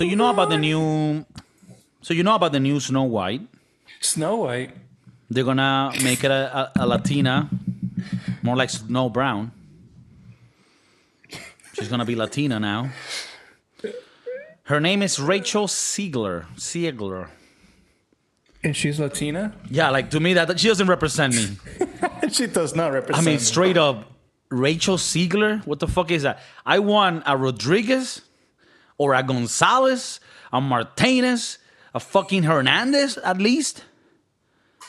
So you know about the new. So you know about the new Snow White. Snow White. They're gonna make it a, a, a Latina, more like Snow Brown. She's gonna be Latina now. Her name is Rachel Zegler. Zegler. And she's Latina? Yeah, like to me that she doesn't represent me. she does not represent. I mean, me. straight up, Rachel Zegler. What the fuck is that? I want a Rodriguez, or a Gonzalez, a Martinez, a fucking Hernandez at least.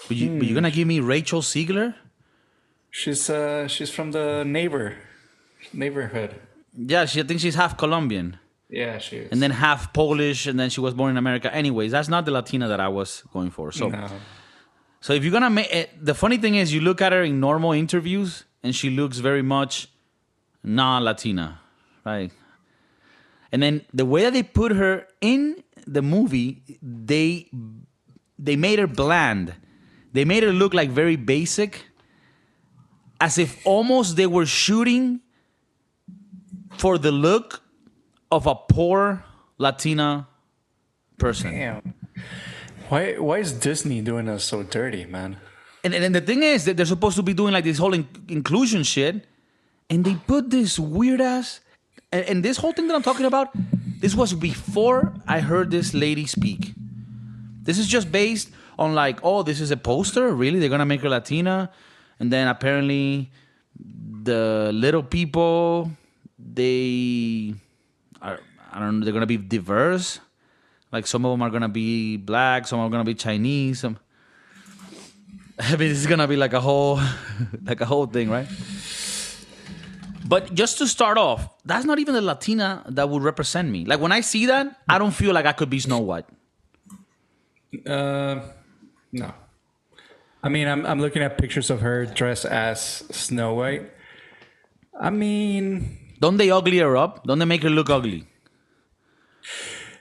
But, you, you're gonna give me Rachel Zegler? She's uh she's from the neighbor neighborhood. Yeah, she, I think she's half Colombian. Yeah, she is. and then half Polish, and then she was born in America. Anyways, that's not the Latina that I was going for. So, no. so if you're gonna make it, the funny thing is, you look at her in normal interviews, and she looks very much non-Latina, right? And then the way that they put her in the movie, they they made her bland. They made her look like very basic, as if almost they were shooting for the look of a poor Latina person. Damn. Why why is Disney doing us so dirty, man? And, and the thing is that they're supposed to be doing like this whole in- inclusion shit, and they put this weird ass. And, and this whole thing that I'm talking about, this was before I heard this lady speak. This is just based on like, oh, this is a poster. Really, they're gonna make her Latina, and then apparently, the little people, they are. I don't know. They're gonna be diverse. Like some of them are gonna be black, some are gonna be Chinese. Some. I mean, this is gonna be like a whole, like a whole thing, right? But just to start off, that's not even the Latina that would represent me. Like when I see that, I don't feel like I could be Snow White. Uh no. I mean I'm I'm looking at pictures of her dressed as Snow White. I mean Don't they ugly her up? Don't they make her look ugly?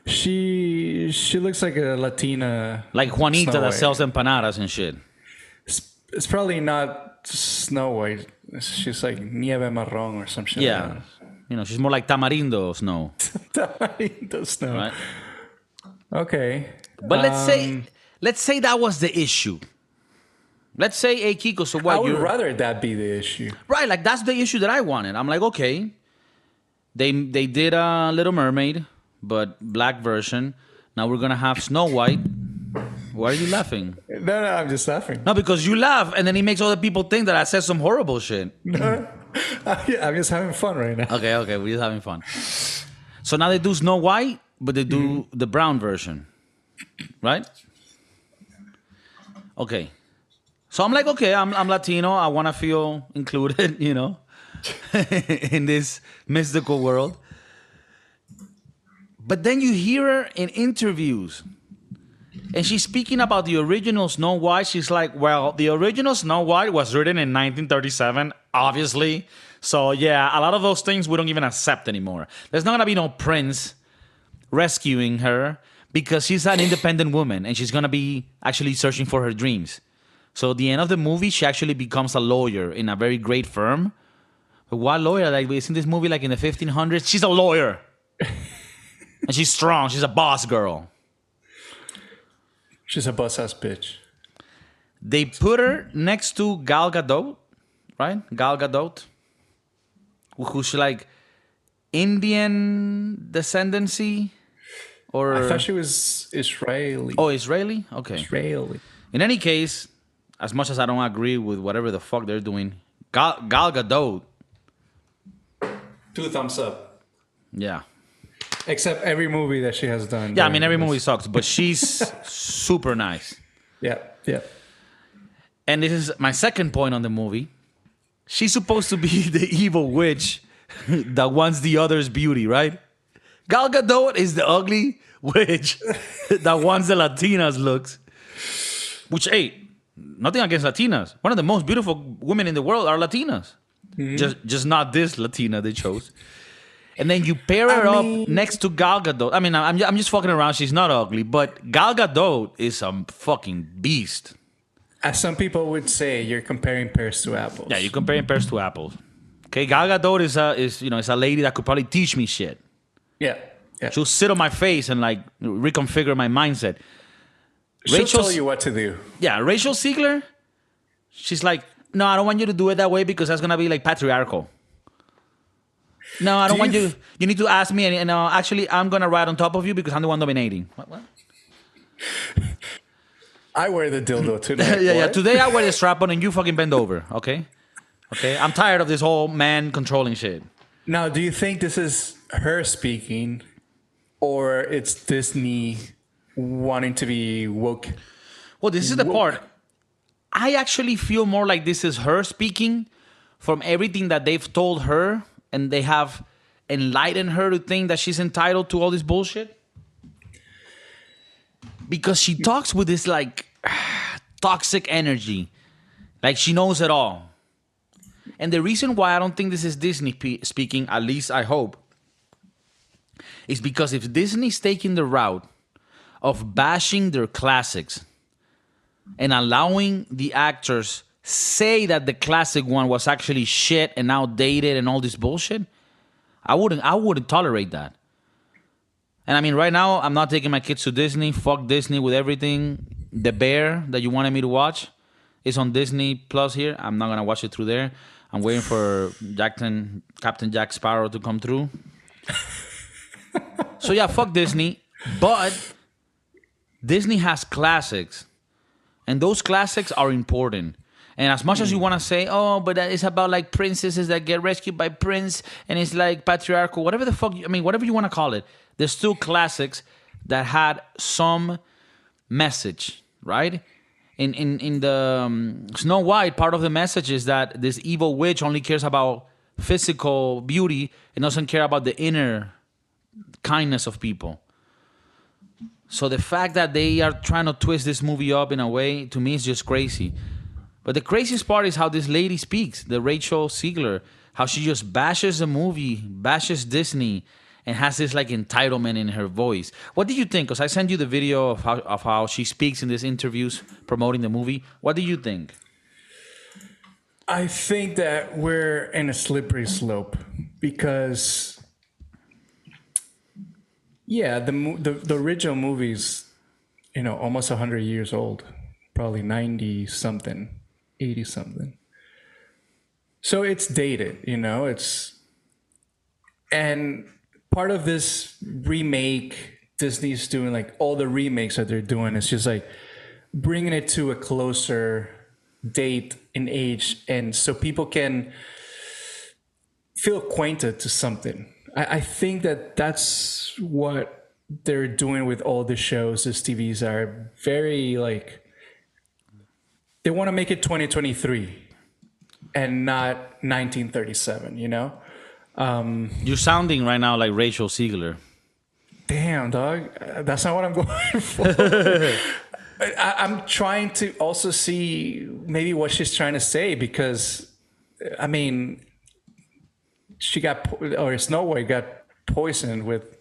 she she looks like a Latina Like Juanita that sells empanadas and shit. It's, it's probably not Snow White. She's like Nieve Marron or some shit. Yeah. You know, she's more like Tamarindo Snow, Tamarindo Snow. right? Okay. But let's say Um, let's say that was the issue. Let's say, hey Kiko, so what? I would rather that be the issue. right? Like that's the issue that I wanted. I'm like, okay, they they did a Little Mermaid, but black version. Now we're gonna have Snow White. Why are you laughing? No, no, I'm just laughing. No, because you laugh, and then he makes other people think that I said some horrible shit. No, I'm just having fun right now. Okay, okay, we're just having fun. So now they do Snow White, but they do mm-hmm. the brown version, right? Okay. So I'm like, okay, I'm, I'm Latino. I want to feel included, you know, in this mystical world. But then you hear her in interviews, and she's speaking about the original Snow White. She's like, well, the original Snow White was written in 1937, obviously. So, yeah, a lot of those things we don't even accept anymore. There's not gonna be no prince rescuing her because she's an independent woman and she's gonna be actually searching for her dreams. So, at the end of the movie, she actually becomes a lawyer in a very great firm. But what lawyer? Like, we've seen this movie like in the 1500s. She's a lawyer. and she's strong. She's a boss girl. She's a bus ass bitch. They put her next to Gal Gadot, right? Gal Gadot, who's like Indian descendancy, or I thought she was Israeli. oh Israeli. Okay. Israeli. In any case, as much as I don't agree with whatever the fuck they're doing, Gal, Gal Gadot, Two thumbs up. yeah, Except every movie that she has done. yeah. I mean, every movie sucks, but she's super nice. Yeah, yeah. And this is my second point on the movie. She's supposed to be the evil witch that wants the other's beauty, right? Gal Gadot is the ugly witch that wants the Latinas looks. Which, hey, nothing against Latinas. One of the most beautiful women in the world are Latinas. Mm-hmm. Just, just not this Latina they chose. And then you pair her I up mean- next to Gal Gadot. I mean, I'm, I'm just fucking around. She's not ugly, but Gal Gadot is a fucking beast. As some people would say, you're comparing pears to apples. Yeah, you're comparing pears to apples. Okay, Gal Gadot is a is you know is a lady that could probably teach me shit. Yeah. Yeah. She'll sit on my face and like reconfigure my mindset. She'll Rachel's- tell you what to do. Yeah, Rachel Zegler, she's like, no, I don't want you to do it that way because that's gonna be like patriarchal. No, I don't Do want you you. You need to ask me, and, and uh, actually, I'm gonna ride on top of you because I'm the one dominating. What? what? I wear the dildo today. yeah, yeah. Today I wear the strap on, and you fucking bend over. Okay, okay. I'm tired of this whole man controlling shit. Now, do you think this is her speaking, or it's Disney wanting to be woke? Well, this is the Woke. part. I actually feel more like this is her speaking from everything that they've told her, and they have enlightened her to think that she's entitled to all this bullshit. Because she talks with this like toxic energy, like she knows it all. And the reason why I don't think this is Disney speaking, at least I hope, is because if Disney's taking the route of bashing their classics and allowing the actors say that the classic one was actually shit and outdated and all this bullshit, I wouldn't I wouldn't tolerate that. And I mean right now I'm not taking my kids to Disney. Fuck Disney with everything. The Bear that you wanted me to watch is on Disney Plus here. I'm not gonna watch it through there. I'm waiting for Jackson Captain Jack Sparrow to come through. so yeah, fuck Disney. But Disney has classics, and those classics are important. And as much as you want to say, oh, but that is about like princesses that get rescued by prince, and it's like patriarchal, whatever the fuck, you, I mean, whatever you want to call it, there's still classics that had some message, right? In in in the um, Snow White, part of the message is that this evil witch only cares about physical beauty and doesn't care about the inner kindness of people. So the fact that they are trying to twist this movie up in a way to me is just crazy. But the craziest part is how this lady speaks, the Rachel Zegler, how she just bashes the movie, bashes Disney, and has this like entitlement in her voice. What did you think? Because I sent you the video of how of how she speaks in these interviews promoting the movie. What do you think? I think that we're in a slippery slope because, yeah, the the, the original movie's, you know, almost hundred years old, probably ninety something, eighty something. So it's dated, you know. It's and part of this remake Disney's doing, like all the remakes that they're doing, is just like bringing it to a closer date and age and so people can feel acquainted to something I, I think that that's what they're doing with all the shows these tvs are very like they want to make it 2023 and not 1937 you know You're sounding right now like Rachel Zegler. Damn, dog. Uh, That's not what I'm going for. I, I'm trying to also see maybe what she's trying to say because, I mean, she got, or Snow White got poisoned with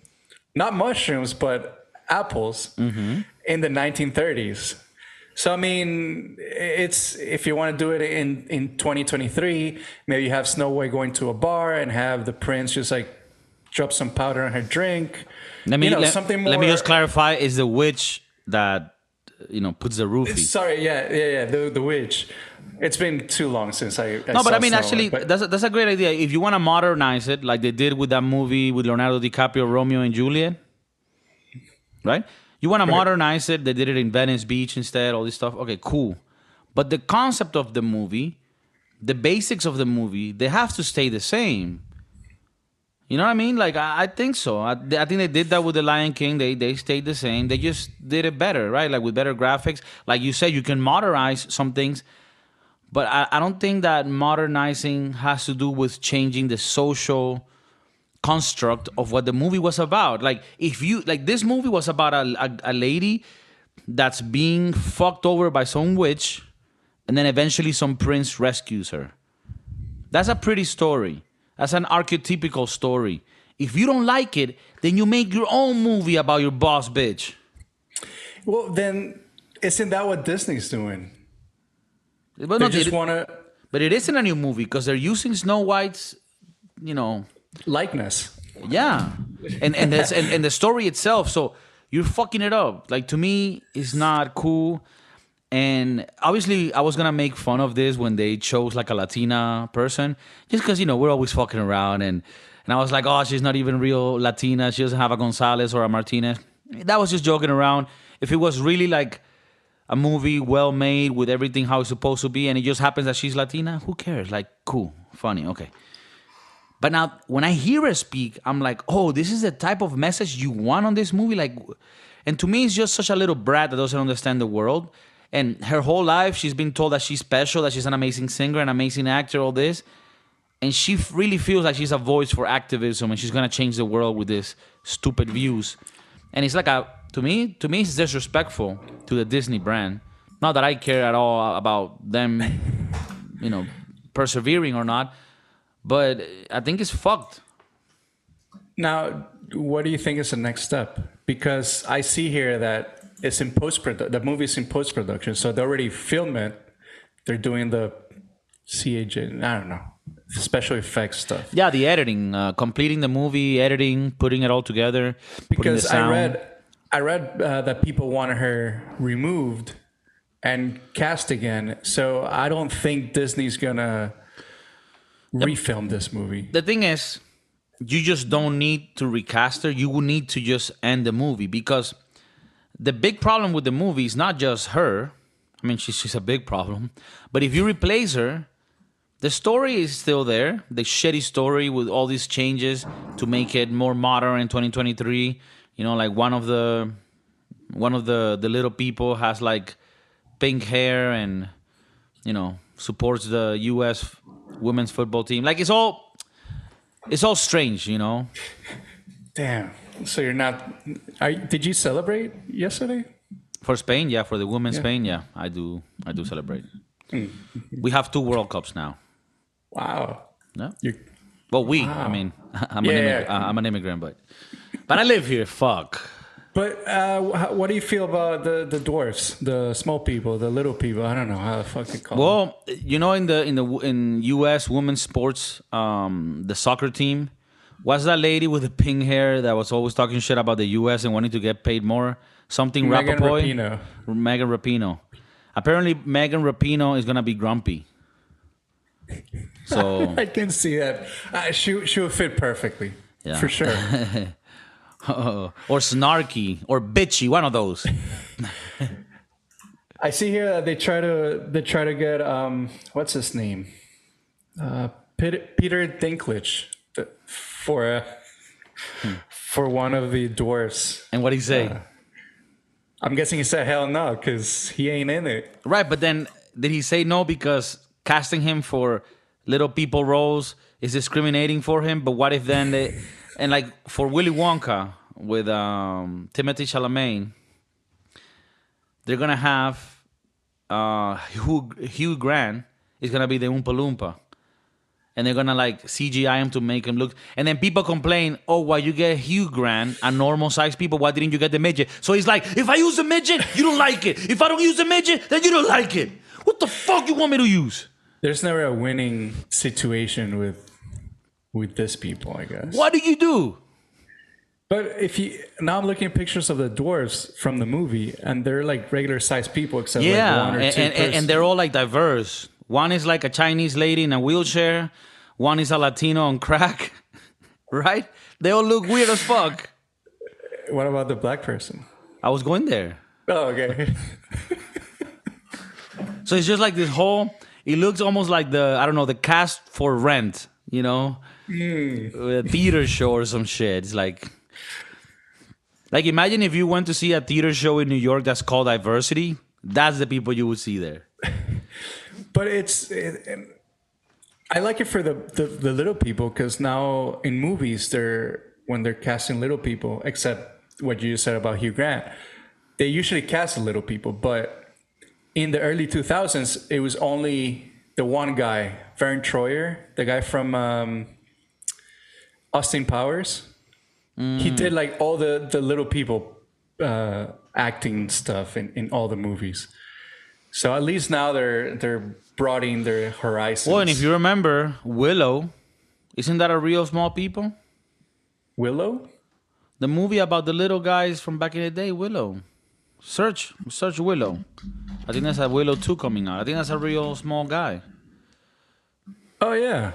not mushrooms, but apples in the 1930s. So, I mean, it's if you want to do it in, in 2023, maybe you have Snow White going to a bar and have the prince just like drop some powder on her drink. Let me You know, let, something let me just clarify: is the witch that you know puts the roofie? Sorry, yeah, yeah, yeah. The the witch. It's been too long since I. I No, but I mean, Snow actually, White, that's a, that's a great idea. If you want to modernize it, like they did with that movie with Leonardo DiCaprio, Romeo and Juliet, right? You want to modernize it. They did it in Venice Beach instead. All this stuff. Okay, cool. But the concept of the movie, the basics of the movie, they have to stay the same. You know what I mean? Like I, I think so. I, I think they did that with the Lion King. They they stayed the same. They just did it better, right? Like with better graphics. Like you said, you can modernize some things, but I, I don't think that modernizing has to do with changing the social construct of what the movie was about. Like if you like this movie was about a, a, a lady that's being fucked over by some witch, and then eventually some prince rescues her. That's a pretty story. That's an archetypical story. If you don't like it, then you make your own movie about your boss bitch. well, then isn't that what Disney's doing? But, They no, just want to but it isn't a new movie because they're using Snow White's, you know, likeness. yeah. and and this and, and the story itself. So you're fucking it up. Like to me, it's not cool. And obviously, I was gonna make fun of this when they chose like a Latina person, just because you know we're always fucking around, and and I was like, oh, she's not even real Latina. She doesn't have a Gonzalez or a Martinez. That was just joking around. If it was really like a movie well made with everything how it's supposed to be, and it just happens that she's Latina, who cares? Like, cool, funny, okay. But now, when I hear her speak, I'm like, oh, this is the type of message you want on this movie. Like, and to me, it's just such a little brat that doesn't understand the world. And her whole life, she's been told that she's special, that she's an amazing singer, an amazing actor, all this. And she really feels like she's a voice for activism, and she's gonna change the world with this stupid views. And it's like a, to me, to me, it's disrespectful to the Disney brand. Not that I care at all about them, you know, persevering or not, but I think it's fucked. Now, what do you think is the next step? Because I see here that it's in post production. The movie's in post production, so they already filmed it. They're doing the CGI. I don't know special effects stuff. Yeah, the editing, uh, completing the movie, editing, putting it all together. putting the Because I read, I read uh, that people wanted her removed and cast again. So I don't think Disney's gonna refilm this movie. the thing is, you just don't need to recast her. You will need to just end the movie because the big problem with the movie is not just her. I mean, she's, she's a big problem. But if you replace her, the story is still there. The shitty story with all these changes to make it more modern in 2023. You know, like one of the one of the the little people has like pink hair and you know supports the U.S. women's football team. Like it's all it's all strange, you know. Damn. So you're not? Are, did you celebrate yesterday? For Spain, yeah. For the women's Spain, yeah. I do. I do celebrate. Mm. We have two World Cups now. Wow. Yeah. You Well, we. I mean, I'm an Yeah, immigrant. yeah. I'm an immigrant, but but I live here. Fuck. But uh, what do you feel about the the dwarfs, the small people, the little people? I don't know how the fuck they call them. Well, you know, in the in the in U.S. women's sports, um, the soccer team, was that lady with the pink hair that was always talking shit about the U.S. and wanting to get paid more? Something Megan Rapaport? Rapinoe. Megan Rapinoe. Apparently, Megan Rapinoe is gonna be grumpy. So I can see that. Uh, she she would fit perfectly, Yeah. for sure. or snarky or bitchy, one of those. I see here that they try to they try to get um what's his name, uh, Peter, Peter Dinklage for uh, for one of the dwarfs. And what he say? I'm guessing he said hell no because he ain't in it. Right, but then did he say no because casting him for little people roles is discriminating for him? But what if then they and like for Willy Wonka with um Timothée Chalamet, they're gonna have uh Hugh, Hugh Grant is gonna be the Oompa Loompa. And they're gonna like CGI him to make him look. And then people complain, oh, why you get Hugh Grant, a normal sized people? Why didn't you get the midget? So he's like, if I use a midget, you don't like it. If I don't use a midget, then you don't like it. What the fuck you want me to use? There's never a winning situation with with this people, I guess. What do you do? But if you now I'm looking at pictures of the dwarves from the movie, and they're like regular sized people, except like Yeah, one or and, two. and, and, person- and they're all like diverse. One is like a Chinese lady in a wheelchair. One is a Latino on crack, right? They all look weird as fuck. what about the black person? I was going there. Oh, okay. So it's just like this whole. It looks almost like the I don't know the cast for Rent, you know, a theater show or some shit. It's like, like imagine if you went to see a theater show in New York that's called Diversity. That's the people you would see there. but it's it, and I like it for the the, the little people because now in movies they're when they're casting little people, except what you said about Hugh Grant, they usually cast little people, but in the early 2000s it was only the one guy, Verne Troyer, the guy from um, Austin Powers. He did like all the the little people uh, acting stuff in, in all the movies. So at least now they're they're broadening their horizons. Well, and if you remember Willow, isn't that a real small people? Willow, The movie about the little guys from back in the day, Willow. Search, search Willow. I think that's a Willow 2 coming out. I think that's a real small guy. Oh yeah,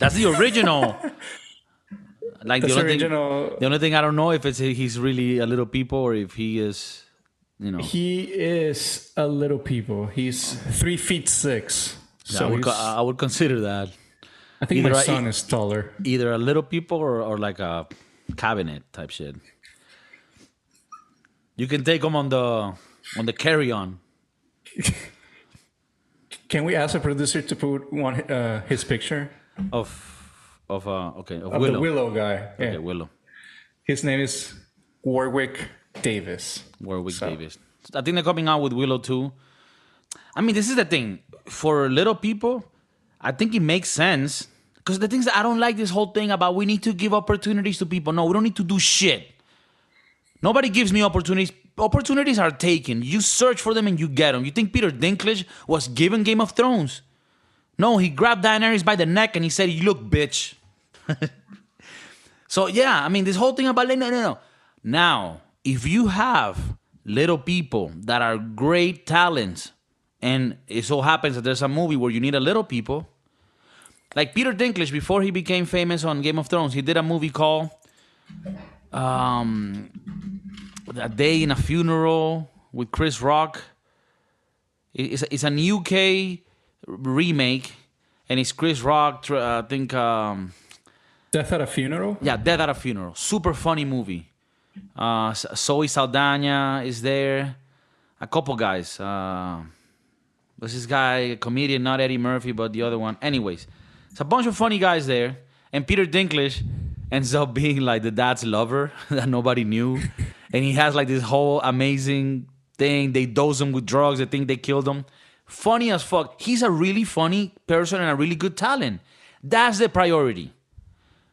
That's the original. like that's the only, original. Thing, the only thing I don't know if it's he's really a little people or if he is, you know. He is a little people. He's three feet six. So I, would, I would consider that I think either my I- son is taller. either a little people or, or like a cabinet type shit. You can take him on the on the carry on. Can we ask the producer to put one uh, his picture of of uh okay of, of Willow. the Willow guy? Yeah. Okay, Willow His name is Warwick Davis. Warwick So- Davis. I think they're coming out with Willow too. I mean, this is the thing for little people. I think it makes sense because the things that I don't like this whole thing about we need to give opportunities to people. No, we don't need to do shit. Nobody gives me opportunities. Opportunities are taken. You search for them and you get them. You think Peter Dinklage was given Game of Thrones? No, he grabbed Daenerys by the neck and he said, "You look, bitch." so yeah, I mean, this whole thing about no, no, no. Now, if you have little people that are great talents, and it so happens that there's a movie where you need a little people, like Peter Dinklage before he became famous on Game of Thrones, he did a movie called um, "A Day in a Funeral" with Chris Rock. It- It's it's an UK remake, and it's Chris Rock. uh, I think. Um, Death at a funeral. yeah, Death at a Funeral. Super funny movie. Uh, Zoe Saldana is there. A couple guys. Uh, there's this guy, a comedian, not Eddie Murphy, but the other one. Anyways, it's a bunch of funny guys there. And Peter Dinklage ends up being like the dad's lover that nobody knew. and he has like this whole amazing thing. They dose him with drugs. They think they killed him. Funny as fuck. He's a really funny person and a really good talent. That's the priority.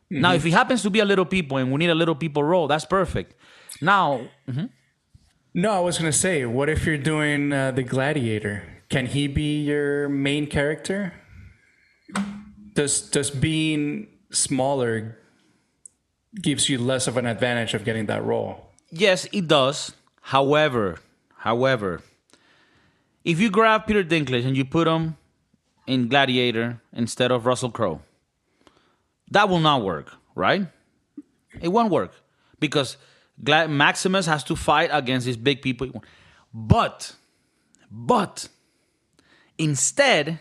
Now, if he happens to be a little people and we need a little people role, that's perfect. Now, No, I was gonna say, what if you're doing uh, the Gladiator? Can he be your main character? Does does being smaller gives you less of an advantage of getting that role? yes, it does. However, however, if you grab Peter Dinklage and you put him in Gladiator instead of Russell Crowe, that will not work, right? It won't work because Maximus has to fight against these big people. But, but, instead,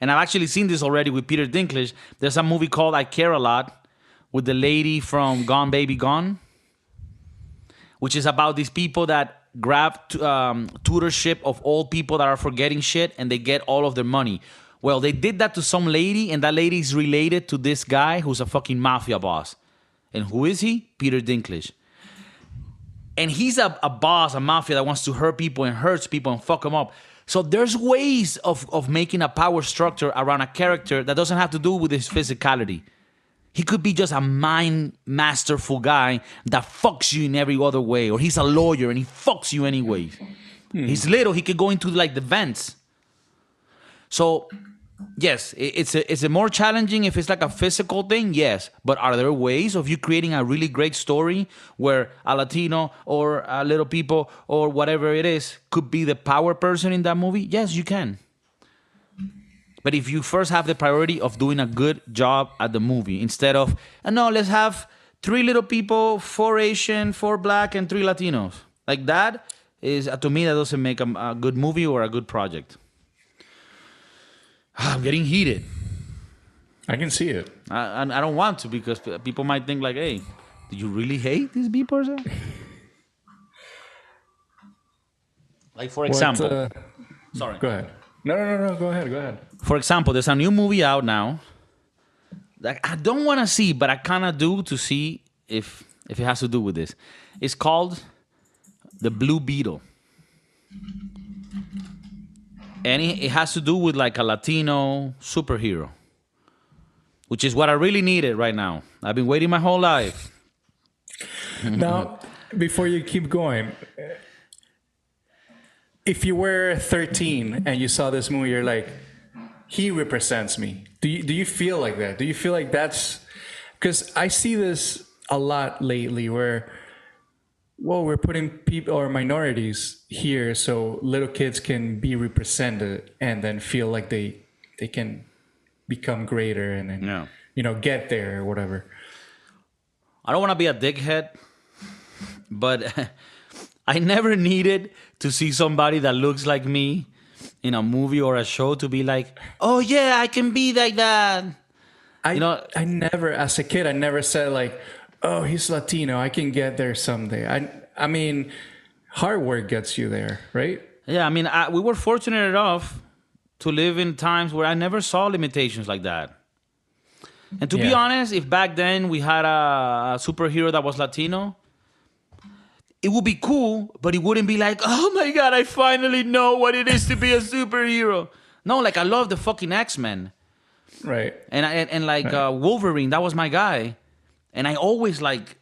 and I've actually seen this already with Peter Dinklage, there's a movie called I Care a Lot with the lady from Gone Baby Gone, which is about these people that grab t- um, tutorship of all people that are forgetting shit and they get all of their money. Well, they did that to some lady, and that lady is related to this guy who's a fucking mafia boss. And who is he? Peter Dinklage. And he's a, a boss, a mafia that wants to hurt people and hurts people and fuck them up. So there's ways of, of making a power structure around a character that doesn't have to do with his physicality. He could be just a mind masterful guy that fucks you in every other way, or he's a lawyer and he fucks you anyway. Hmm. He's little, he could go into like the vents. So, yes, it's a, it's a more challenging if it's like a physical thing, yes. But are there ways of you creating a really great story where a Latino or a little people or whatever it is could be the power person in that movie? Yes, you can. But if you first have the priority of doing a good job at the movie instead of, no, let's have three little people, four Asian, four black, and three Latinos. Like that is, to me, that doesn't make a, a good movie or a good project. I'm getting heated. I can see it. I, I I don't want to because people might think like, hey, do you really hate this B person? Like for What, example, uh, sorry. go ahead. No, no, no, no. Go ahead. Go ahead. For example, there's a new movie out now that I don't want to see, but I kind of do to see if if it has to do with this. It's called The Blue Beetle. And it, it has to do with like a Latino superhero, which is what I really needed right now. I've been waiting my whole life. now, before you keep going, if you were 13 and you saw this movie, you're like, he represents me. Do you do you feel like that? Do you feel like that's because I see this a lot lately where well we're putting people or minorities here so little kids can be represented and then feel like they they can become greater and then Yeah. you know get there or whatever I don't want to be a dickhead, but I never needed to see somebody that looks like me in a movie or a show to be like, oh yeah, I can be like that. I You know- I never as a kid I never said like oh he's Latino I can get there someday I I mean hard work gets you there right Yeah, I mean, I, we were fortunate enough to live in times where I never saw limitations like that. And to be honest, if back then we had a, a superhero that was Latino, it would be cool, but it wouldn't be like, oh my God, I finally know what it is to be a superhero. No, like I love the fucking X Men. right And, I, and, and like uh, Wolverine, that was my guy. And I always like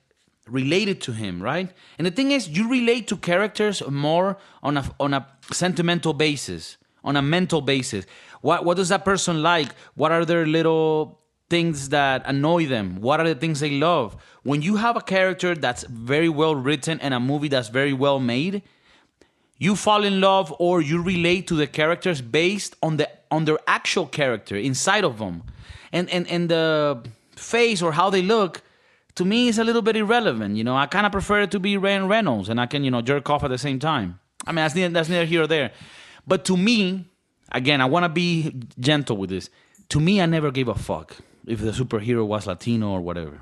related to him, right? And the thing is, you relate to characters more on a, on a sentimental basis, on a mental basis. What, what does that person like? What are their little things that annoy them? What are the things they love? When you have a character that's very well written and a movie that's very well made, you fall in love or you relate to the characters based on the on their actual character inside of them. And and and the face or how they look to me is a little bit irrelevant you know? I kind of prefer it to be Ryan Reynolds and i can you know jerk off at the same time. I mean that's neither, that's neither here or there. But to me again i want to be gentle with this. To me i never gave a fuck if the superhero was latino or whatever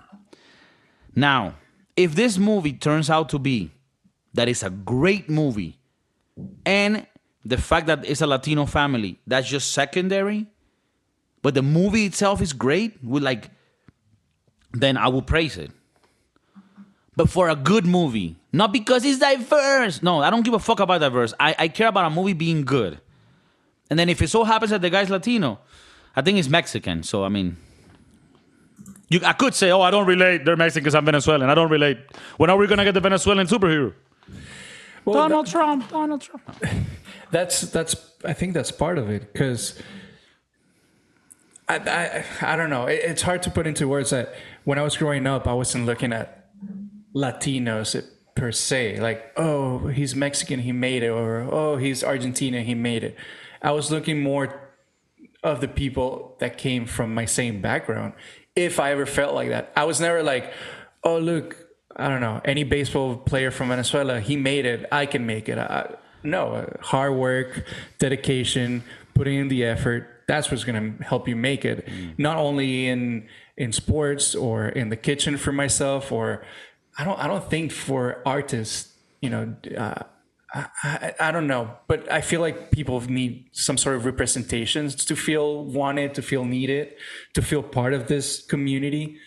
now if this movie turns out to be that it's a great movie and the fact that it's a Latino family, that's just secondary. But the movie itself is great. With like, then I will praise it. But for a good movie, not because it's diverse. No, I don't give a fuck about diverse. I, I care about a movie being good. And then if it so happens that the guy's Latino, I think he's Mexican. So I mean, you, I could say, oh, I don't relate. They're Mexicans. I'm Venezuelan. I don't relate. When are we gonna get the Venezuelan superhero? well, Donald Trump. Donald Trump. that's that's I think that's part of it because I, I I don't know it, it's hard to put into words that when I was growing up I wasn't looking at Latinos per se like oh he's Mexican he made it or oh he's Argentina he made it I was looking more of the people that came from my same background if I ever felt like that. I was never like oh look I don't know any baseball player from Venezuela he made it I can make it. I, no uh, hard work dedication putting in the effort that's what's going to help you make it. Not only in in sports or in the kitchen for myself or I don't I don't think for artists you know uh, I, I, I don't know, but I feel like people need some sort of representations to feel wanted, to feel needed, to feel part of this community.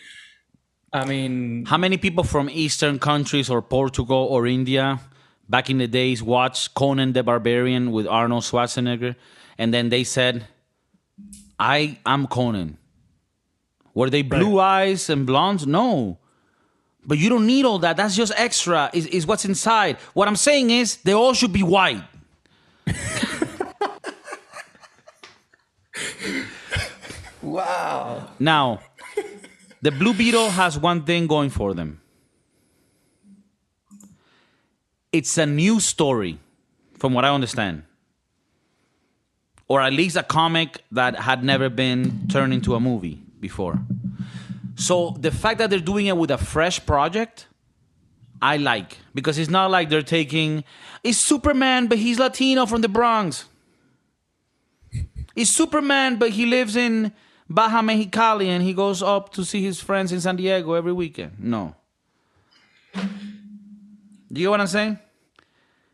I mean, How many people from Eastern countries or Portugal or India back in the days watched Conan the Barbarian with Arnold Schwarzenegger and then they said, I am Conan? Were they blue eyes and blondes? No. But you don't need all that. That's just extra, is, is what's inside. What I'm saying is they all should be white. wow. Now, the Blue Beetle has one thing going for them. It's a new story, from what I understand. Or at least a comic that had never been turned into a movie before. So the fact that they're doing it with a fresh project, I like. Because it's not like they're taking, it's Superman, but he's Latino from the Bronx. It's Superman, but he lives in Baja Mexicali and he goes up to see his friends in San Diego every weekend. No. Do you get what I'm saying?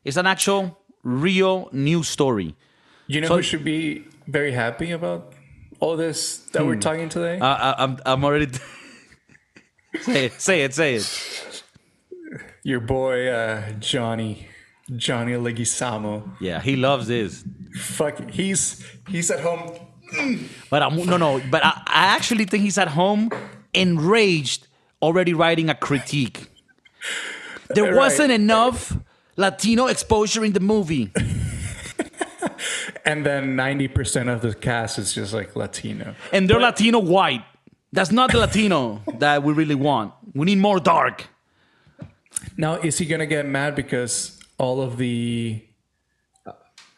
It's an actual, real new story. You know So- who should be very happy about all this that we're hmm. talking today? I, I, I'm, I'm already. say it, say it, say it. Your boy uh, Johnny, Johnny Leguizamo. Yeah, he loves this. Fuck, he's he's at home. But I'm, no, no. But I, I actually think he's at home, enraged, already writing a critique. There Right. wasn't enough Latino exposure in the movie. And then ninety percent of the cast is just like Latino. and they're Latino white. That's not the Latino that we really want. We need more dark. Now, is he gonna get mad because all of the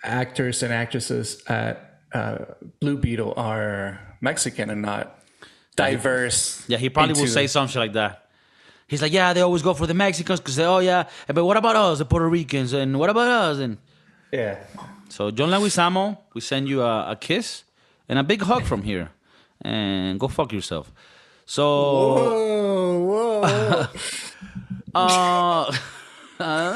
actors and actresses at uh, Blue Beetle are Mexican and not diverse? Yeah, he probably will say something like that. He's like, yeah, they always go for the Mexicans because they, oh yeah, but what about us, the Puerto Ricans, and what about us? And Yeah. So, John Leguizamo, we send you a, a kiss and a big hug from here, and go fuck yourself. So, Whoa, whoa. uh, all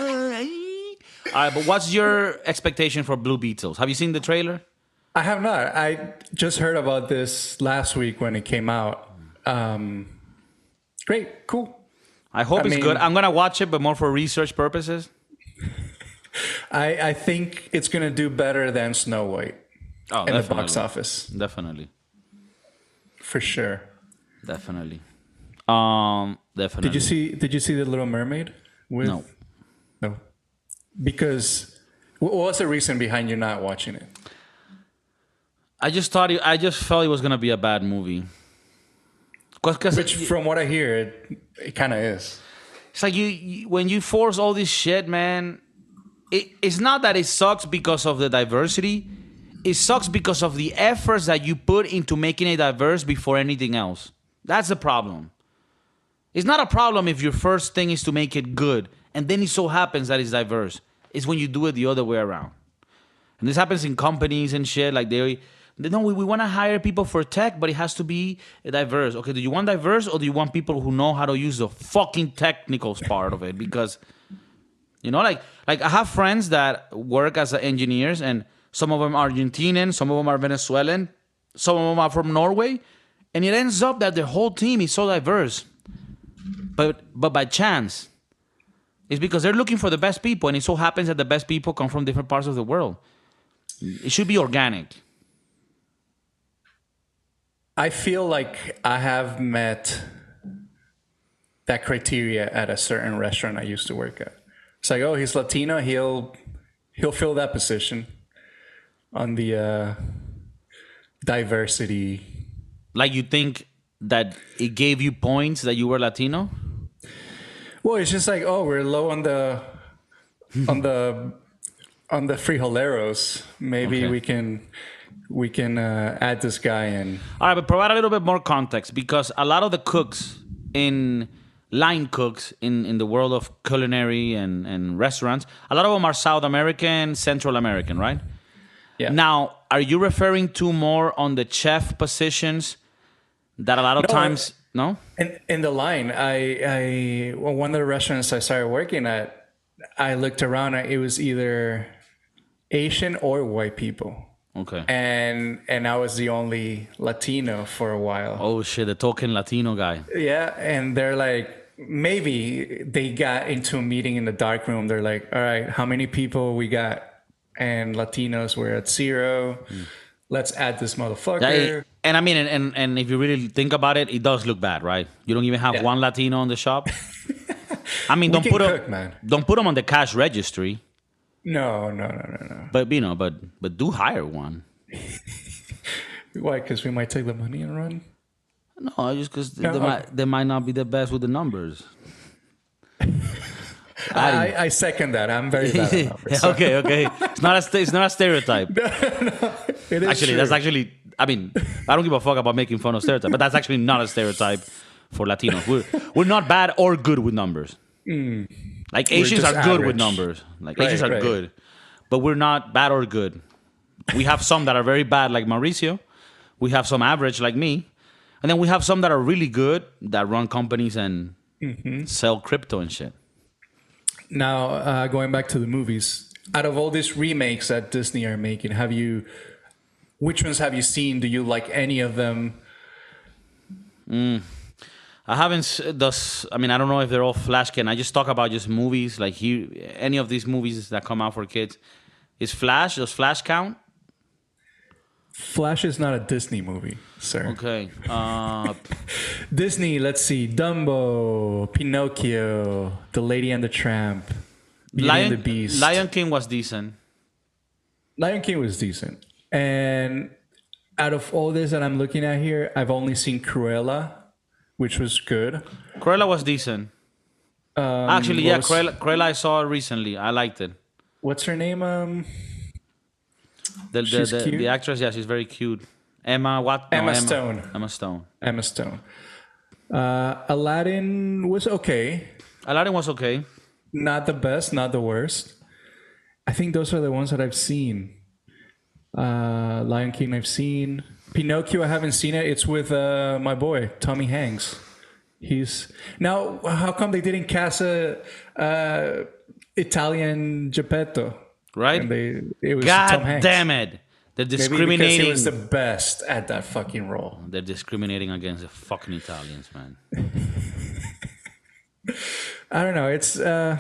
right, but what's your expectation for Blue Beetles? Have you seen the trailer? I have not. I just heard about this last week when it came out. Um, great, cool. I hope I it's mean- good. I'm gonna watch it, but more for research purposes. I, I think it's gonna do better than Snow White Oh, in the box office Definitely, for sure. definitely, um, definitely. Did you see? Did you see the Little Mermaid? With, No. no. Because what was the reason behind you not watching it? I just thought it, I just felt it was gonna be a bad movie. Cause, 'cause Which, it- from what I hear, it, it kind of is. it's like you, you when you force all this shit, man. It, it's not that it sucks because of the diversity. It sucks because of the efforts that you put into making it diverse before anything else. That's the problem. It's not a problem if your first thing is to make it good, and then it so happens that it's diverse. It's when you do it the other way around. And this happens in companies and shit. Like they, they no, we, we want to hire people for tech, but it has to be diverse. Okay, do you want diverse or do you want people who know how to use the fucking technical part of it? Because you know, like like I have friends that work as engineers, and some of them are Argentinian, some of them are Venezuelan, some of them are from Norway, and it ends up that the whole team is so diverse. But but by chance, it's because they're looking for the best people, and it so happens that the best people come from different parts of the world. It should be organic. I feel like I have met that criteria at a certain restaurant I used to work at. It's like, oh, he's Latino, he'll he'll fill that position on the uh, diversity. Like you think that it gave you points that you were Latino? Well, it's just like, oh, we're low on the on the on the frijoleros. Maybe Okay. we can we can uh, add this guy in. All right, but provide a little bit more context because a lot of the cooks in line cooks in, in the world of culinary and, and restaurants, a lot of them are South American, Central American, right? Yeah. Now, are you referring to more on the chef positions that a lot of No, times no? In, in the line, I, I well, one of the restaurants I started working at, I looked around. It was either Asian or white people, Okay. and and I was the only Latino for a while. Oh shit, the token Latino guy. Yeah, and they're like, maybe they got into a meeting in the dark room. They're like, all right, how many people we got? And Latinos were at zero. Hmm. Let's add this motherfucker. And I mean, and, and, and if you really think about it, it does look bad, right? You don't even have Yeah. one Latino in the shop. I mean, don't put cook, them, man. don't put them on the cash registry, no, no, no, no, no. but you know, but but do hire one. Why? Because we might take the money and run. No, just because No, they, okay. might, they might not be the best with the numbers. I, I second that. I'm very bad at numbers. so- okay, okay. It's not a st- it's not a stereotype. It is Actually, true. that's actually. I mean, I don't give a fuck about making fun of stereotype, but that's actually not a stereotype for Latinos. We're we're not bad or good with numbers. Mm. Like Asians are good with numbers. Like Right, Asians are right. good, but we're not bad or good. We have some that are very bad, like Mauricio. We have some average, like me, and then we have some that are really good that run companies and Mm-hmm. sell crypto and shit. Now, uh, going back to the movies, out of all these remakes that Disney are making, have you, which ones have you seen? Do you like any of them? I haven't s- thus. I mean, I don't know if they're all flash can. I just talk about just movies like here. Any of these movies that come out for kids is Flash. Does Flash count? Flash is not a Disney movie, sir. Okay. Uh, Disney, let's see, Dumbo, Pinocchio, The Lady and the Tramp, Beauty Lion and the Beast. Lion King was decent. Lion King was decent. And out of all this that I'm looking at here, I've only seen Cruella, which was good. Cruella was decent. Um, Actually, yeah, was- Cruella, Cruella I saw recently. I liked it. What's her name? Um, The the, She's the, cute. the actress, yeah, she's very cute. Emma what? No, Emma Stone. Emma Stone. Emma Stone. Uh, Aladdin was okay. Aladdin was okay. Not the best, not the worst. I think those are the ones that I've seen. Uh, Lion King, I've seen. Pinocchio, I haven't seen it. It's with uh, my boy Tommy Hanks. He's now. How come they didn't cast a uh, Italian Geppetto? Right? And they it was God damn it! They're Maybe because discriminating. he was the best at that fucking role. They're discriminating against the fucking Italians, man. I don't know. It's uh,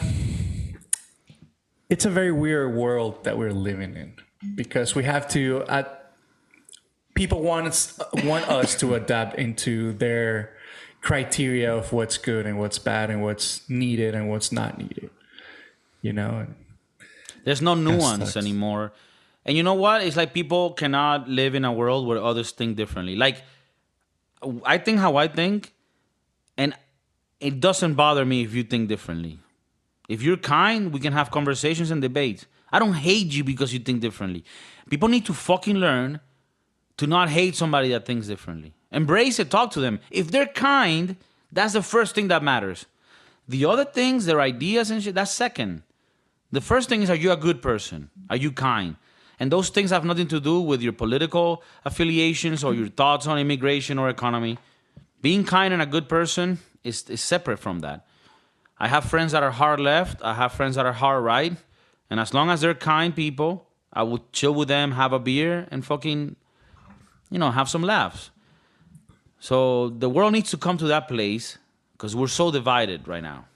it's a very weird world that we're living in because we have to. Uh, people want us want us to adapt into their criteria of what's good and what's bad and what's needed and what's not needed. You know, There's no nuance anymore. And you know what? It's like people cannot live in a world where others think differently. Like, I think how I think, and it doesn't bother me if you think differently. If you're kind, we can have conversations and debates. I don't hate you because you think differently. People need to fucking learn to not hate somebody that thinks differently. Embrace it, talk to them. If they're kind, that's the first thing that matters. The other things, their ideas and shit, that's second. The first thing is, are you a good person? Are you kind? And those things have nothing to do with your political affiliations or your thoughts on immigration or economy. Being kind and a good person is, is separate from that. I have friends that are hard left, I have friends that are hard right. And as long as they're kind people, I would chill with them, have a beer, and fucking, you know, have some laughs. So the world needs to come to that place because we're so divided right now.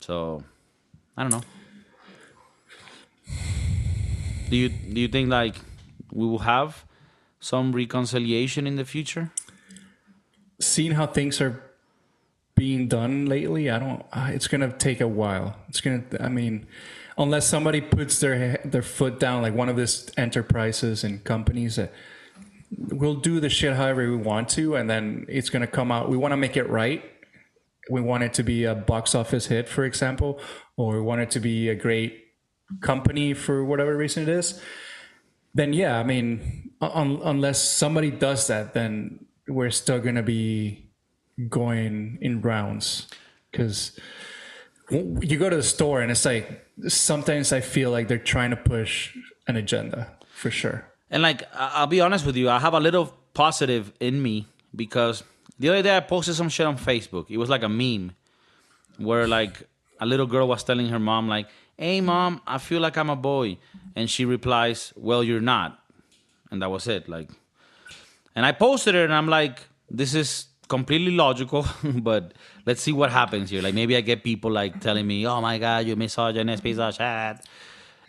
So I don't know. Do you do you think like we will have some reconciliation in the future? seeing how things are being done lately, I don't. It's gonna take a while. It's gonna. I mean, unless somebody puts their their foot down, like one of these enterprises and companies that we'll do the shit however we want to, and then it's gonna come out. We want to make it right. We want it to be a box office hit, for example, or we want it to be a great company for whatever reason it is. Then yeah, I mean, un- unless somebody does that, then we're still gonna be going in rounds because you go to the store and it's like sometimes I feel like they're trying to push an agenda for sure. And like, I'll be honest with you, I have a little positive in me because the other day I posted some shit on Facebook. It was like a meme where like a little girl was telling her mom like, "Hey mom, I feel like I'm a boy," and she replies, "Well, you're not," and that was it. Like, and I posted it, and I'm like, "This is completely logical, but let's see what happens here. Like, maybe I get people like telling me, "Oh my god, you misogynist piece of shit."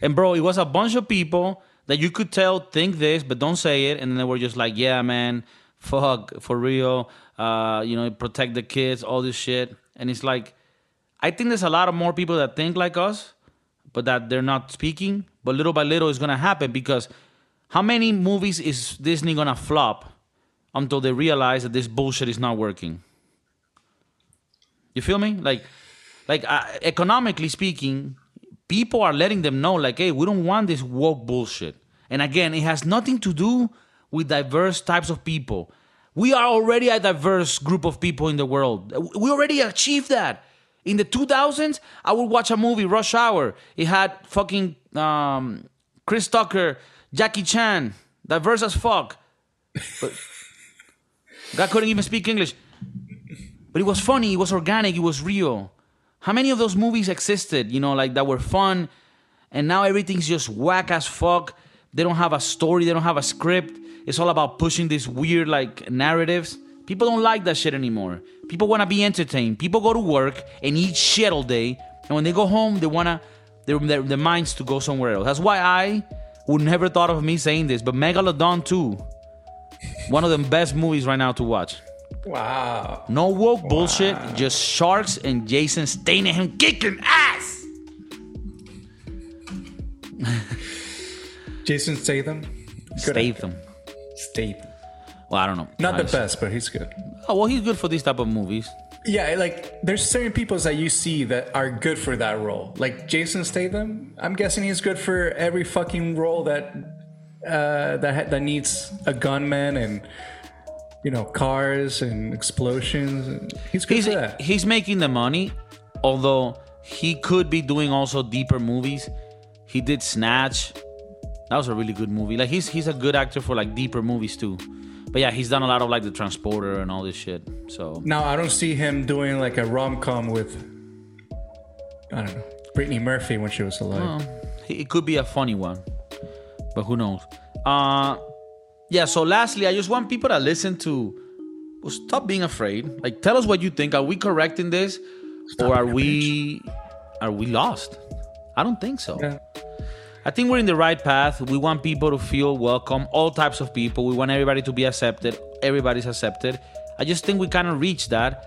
And bro, it was a bunch of people that you could tell think this, but don't say it. And then they were just like, yeah, man, fuck, for real. Uh, you know, protect the kids, all this shit. And it's like, I think there's a lot of more people that think like us, but that they're not speaking. But little by little, it's gonna happen because how many movies is Disney gonna flop until they realize that this bullshit is not working? You feel me? Like, like uh, economically speaking, people are letting them know, like, hey, we don't want this woke bullshit. And again, it has nothing to do with diverse types of people. We are already a diverse group of people in the world. We already achieved that. In the 2000s, I would watch a movie, Rush Hour. It had fucking um, Chris Tucker, Jackie Chan, diverse as fuck. But God couldn't even speak English. But it was funny, it was organic, it was real. How many of those movies existed, you know, like that were fun, and now everything's just whack as fuck? They don't have a story, they don't have a script. It's all about pushing these weird, like, narratives. People don't like that shit anymore. People wanna be entertained. People go to work and eat shit all day, and when they go home, they wanna, their, their, their minds to go somewhere else. That's why I would never thought of me saying this, but Megalodon 2, one of the best movies right now to watch. Wow. No woke bullshit, just sharks and Jason Statham kicking ass. Jason Statham. Good actor. Statham. Well, I don't know. Not the best, but he's good. Oh well, he's good for these type of movies. Yeah, like there's certain people that you see that are good for that role. Like Jason Statham, I'm guessing he's good for every fucking role that uh, that ha- that needs a gunman and you know cars and explosions. He's good He's for that. he's making the money, although he could be doing also deeper movies. He did Snatch. That was a really good movie. Like he's he's a good actor for like deeper movies too. But yeah, he's done a lot of like the Transporter and all this shit. So Now I don't see him doing like a rom com with I don't know Brittany Murphy when she was alive. it could be a funny one, but who knows? Uh, yeah. So lastly, I just want people to listen to. Well, stop being afraid. Like, tell us what you think. Are we correcting this, or are we are we lost? I don't think so. Yeah. I think we're in the right path. We want people to feel welcome, all types of people. We want everybody to be accepted. Everybody's accepted. I just think we kind of reached that.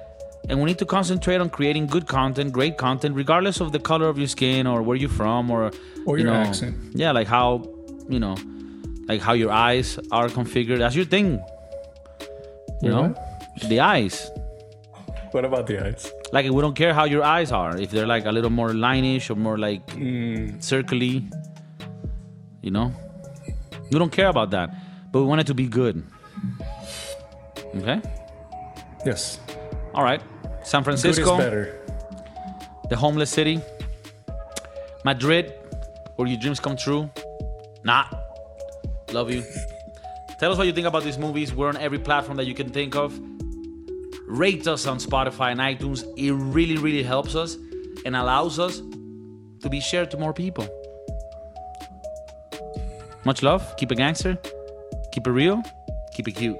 And we need to concentrate on creating good content, great content, regardless of the color of your skin or where you're from or Or you your know, accent. Yeah, like how you know, like how your eyes are configured. That's your thing. You Your know, the eyes. What about the eyes? Like we don't care how your eyes are. If they're like a little more lineish or more like mm. circly, you know, we don't care about that. But we want it to be good. Okay. Yes, All right. San Francisco, better. the homeless city. Madrid, where your dreams come true. Nah. Love you. Tell us what you think about these movies. We're on every platform that you can think of. Rate us on Spotify and iTunes. It really, really helps us and allows us to be shared to more people. Much love. Keep it gangster. Keep it real. Keep it cute.